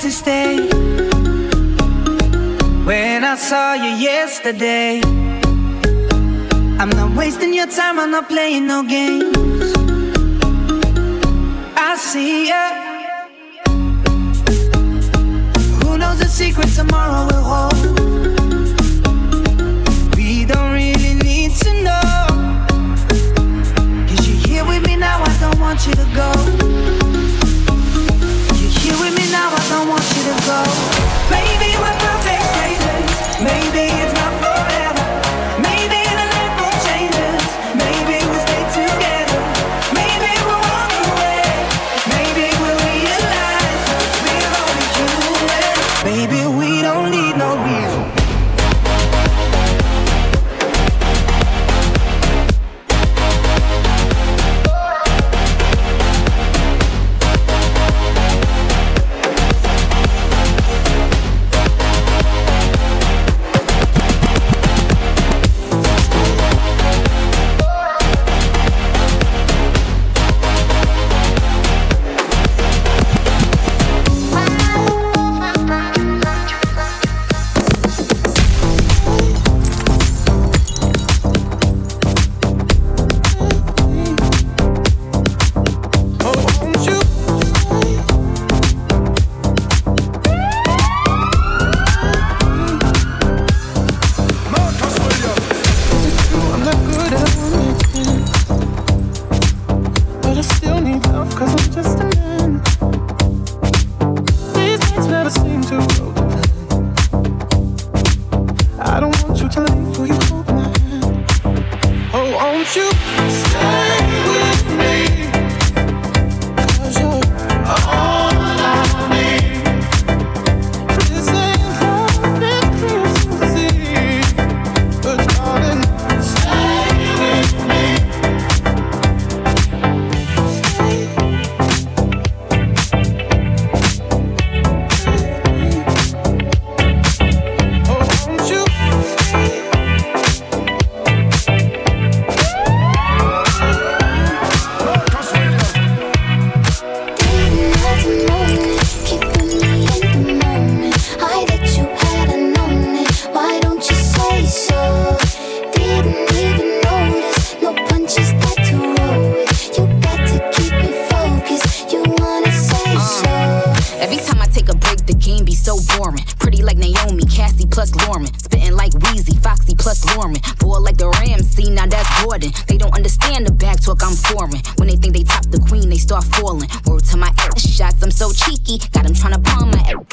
to stay. When I saw you yesterday, I'm not wasting your time, I'm not playing no games. I see ya. Who knows the secret tomorrow will hold? We don't really need to know. Cause you're here with me now, I don't want you to go now, I don't want you to go. Maybe we're perfect strangers. Maybe it's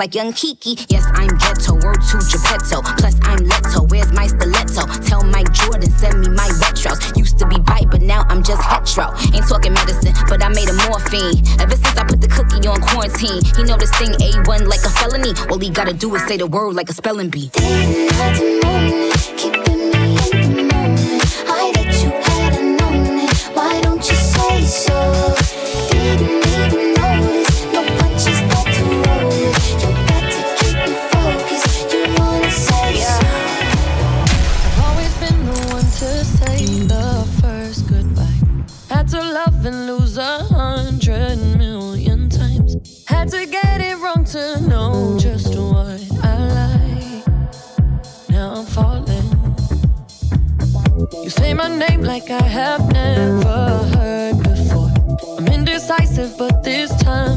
like young Kiki. Yes, I'm ghetto, word to Geppetto. Plus, I'm Leto, where's my stiletto? Tell Mike Jordan, send me my retros. Used to be bite, but now I'm just hetero. Ain't talking medicine, but I made a morphine. Ever since I put the cookie on quarantine, he know this thing A1 like a felony. All he gotta do is say the word like a spelling bee. Why I have never heard before. I'm indecisive, but this time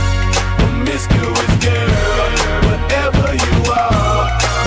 this goo is girl, Whatever you are.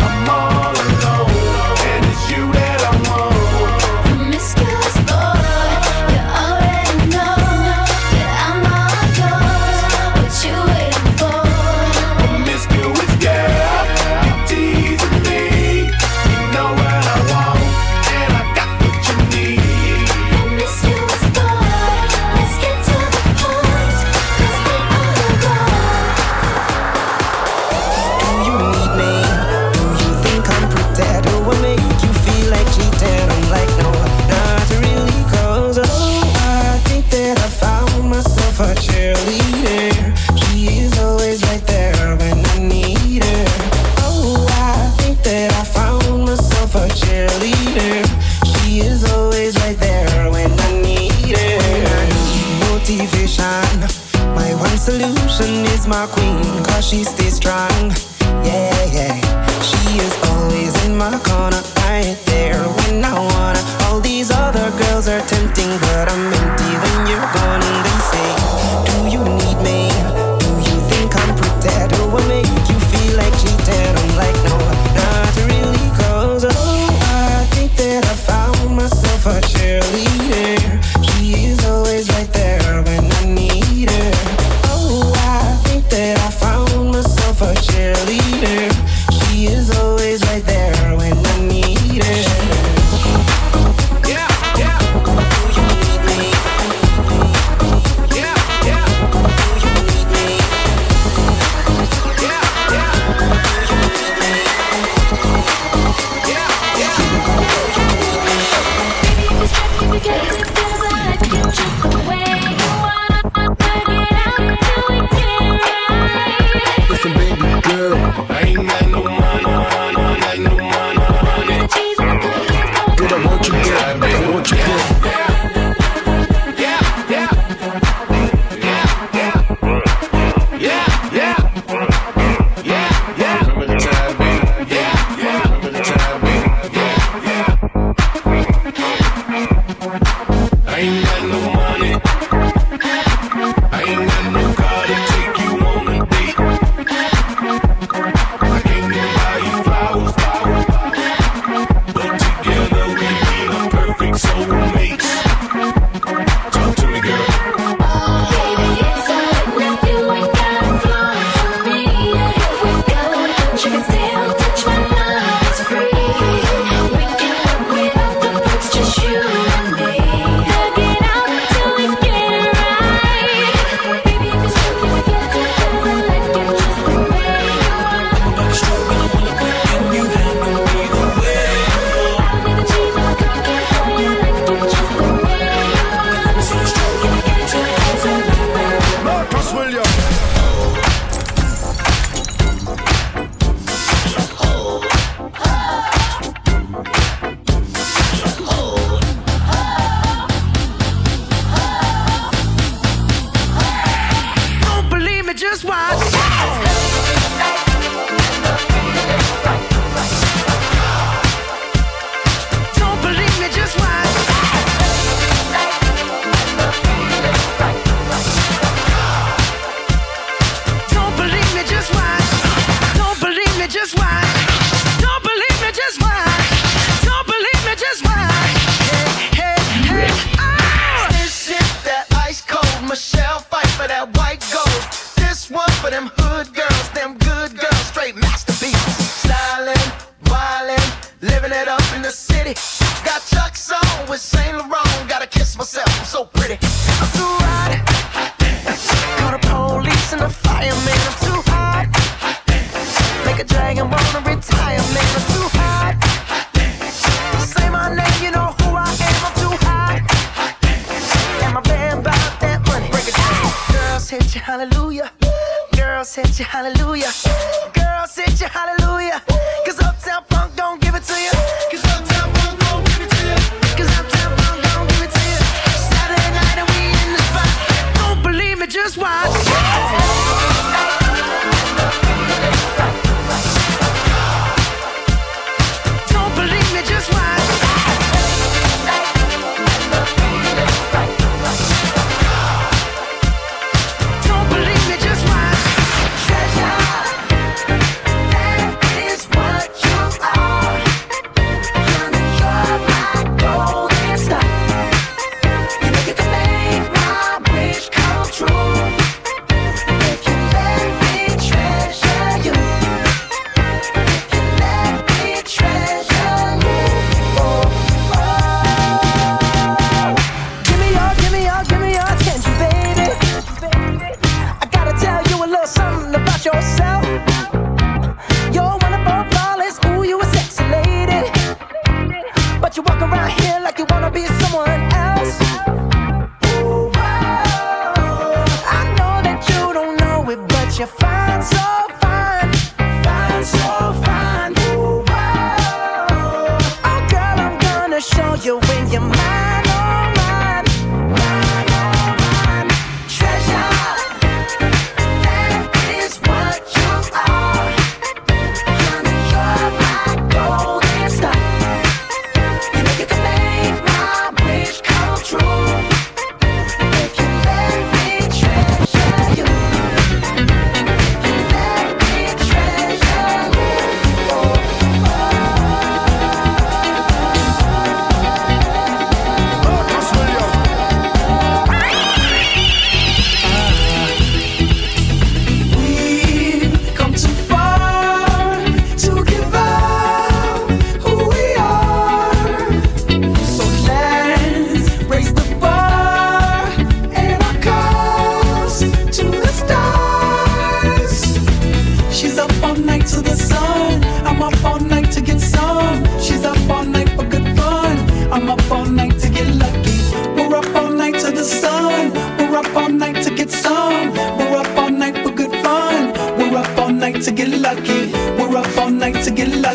Myself, I'm so pretty.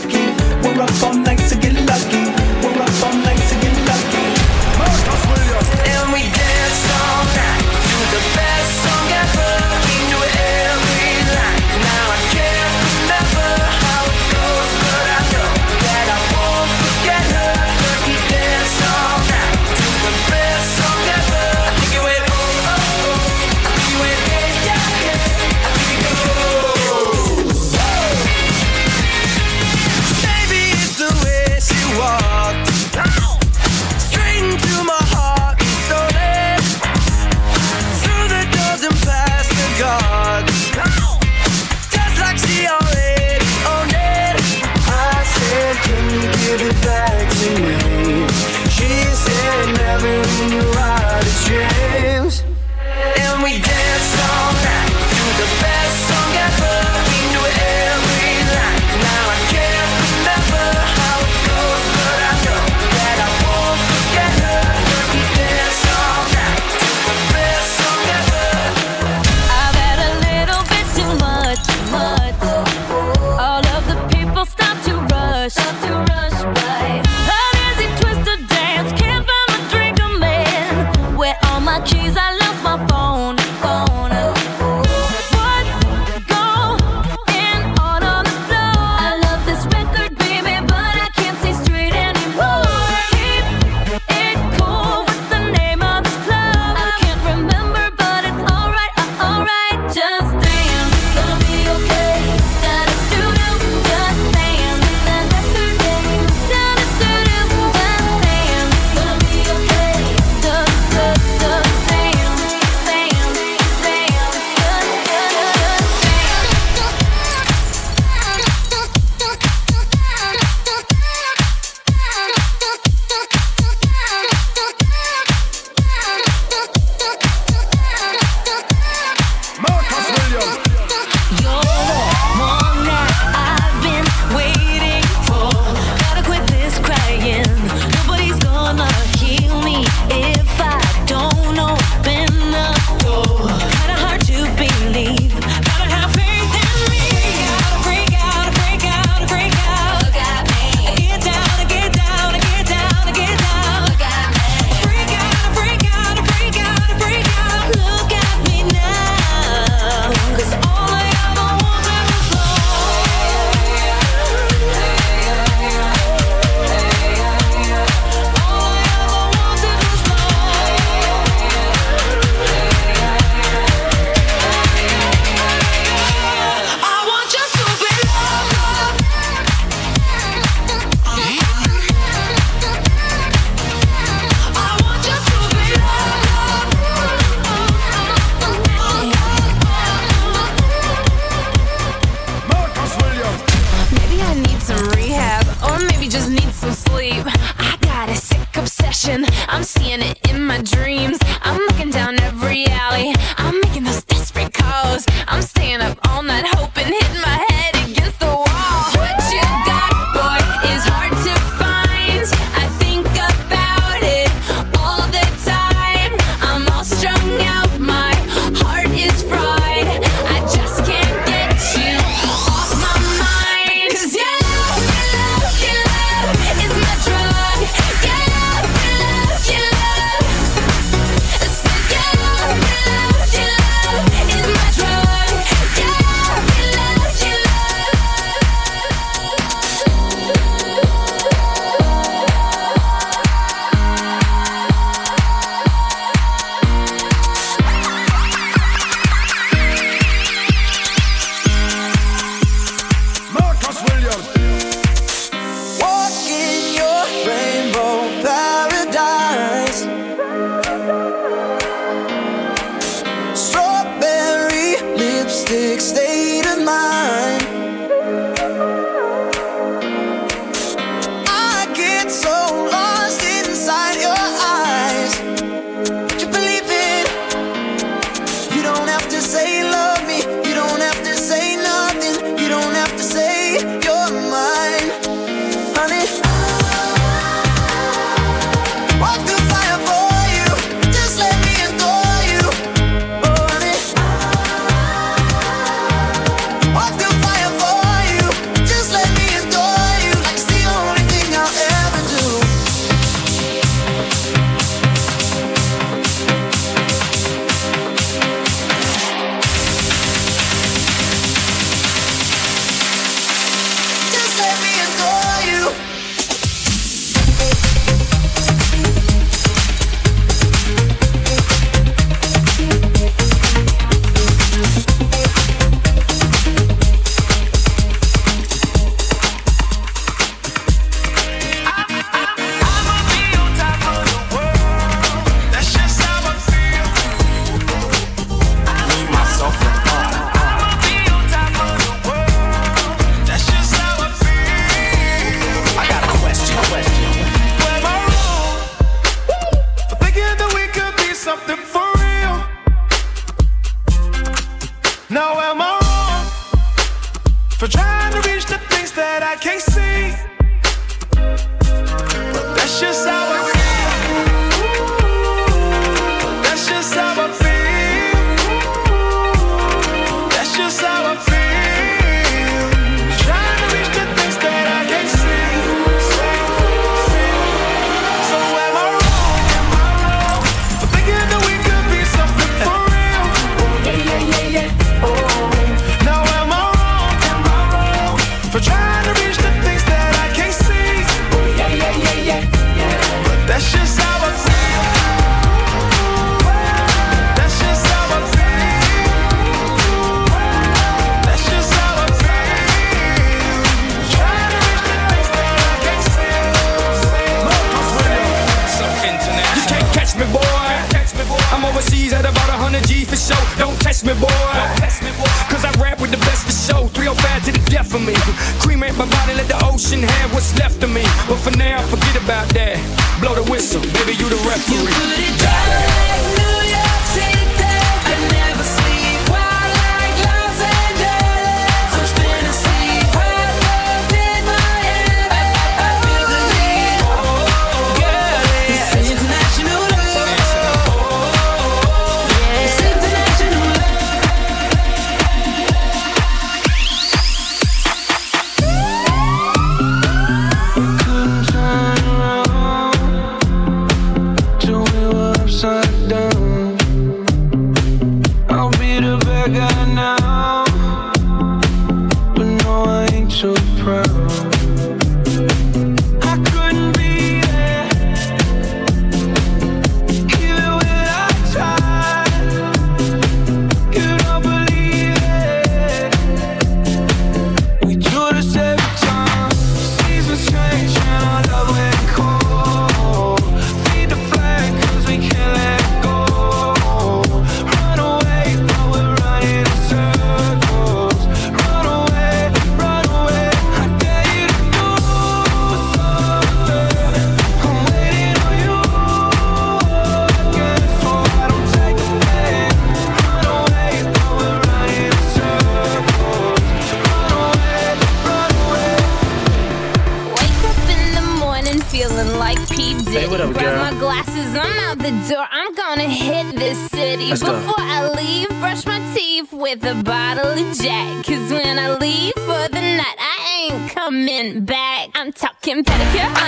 To get something for show. Don't test me, boy. Cause I rap with the best for show. 305 to the death of me. Cremate my body, let the ocean have what's left of me. But for now, forget about that. Blow the whistle, baby, you the referee. You put it down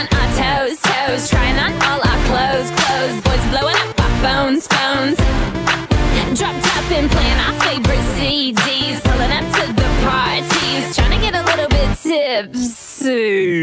on our toes, toes, trying on all our clothes, clothes. Boys blowing up our phones, phones. Dropped up and playing our favorite CDs, pulling up to the parties, trying to get a little bit tipsy.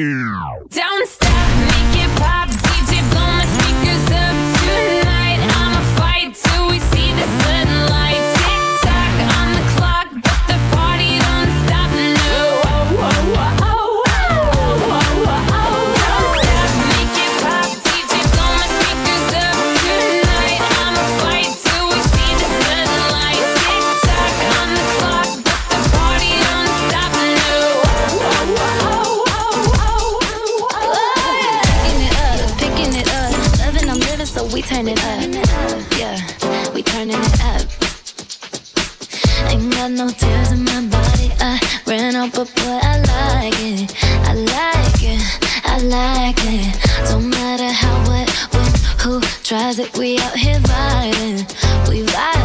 like it. Don't matter how, what, when, who tries it. We out here vibing. We vibing.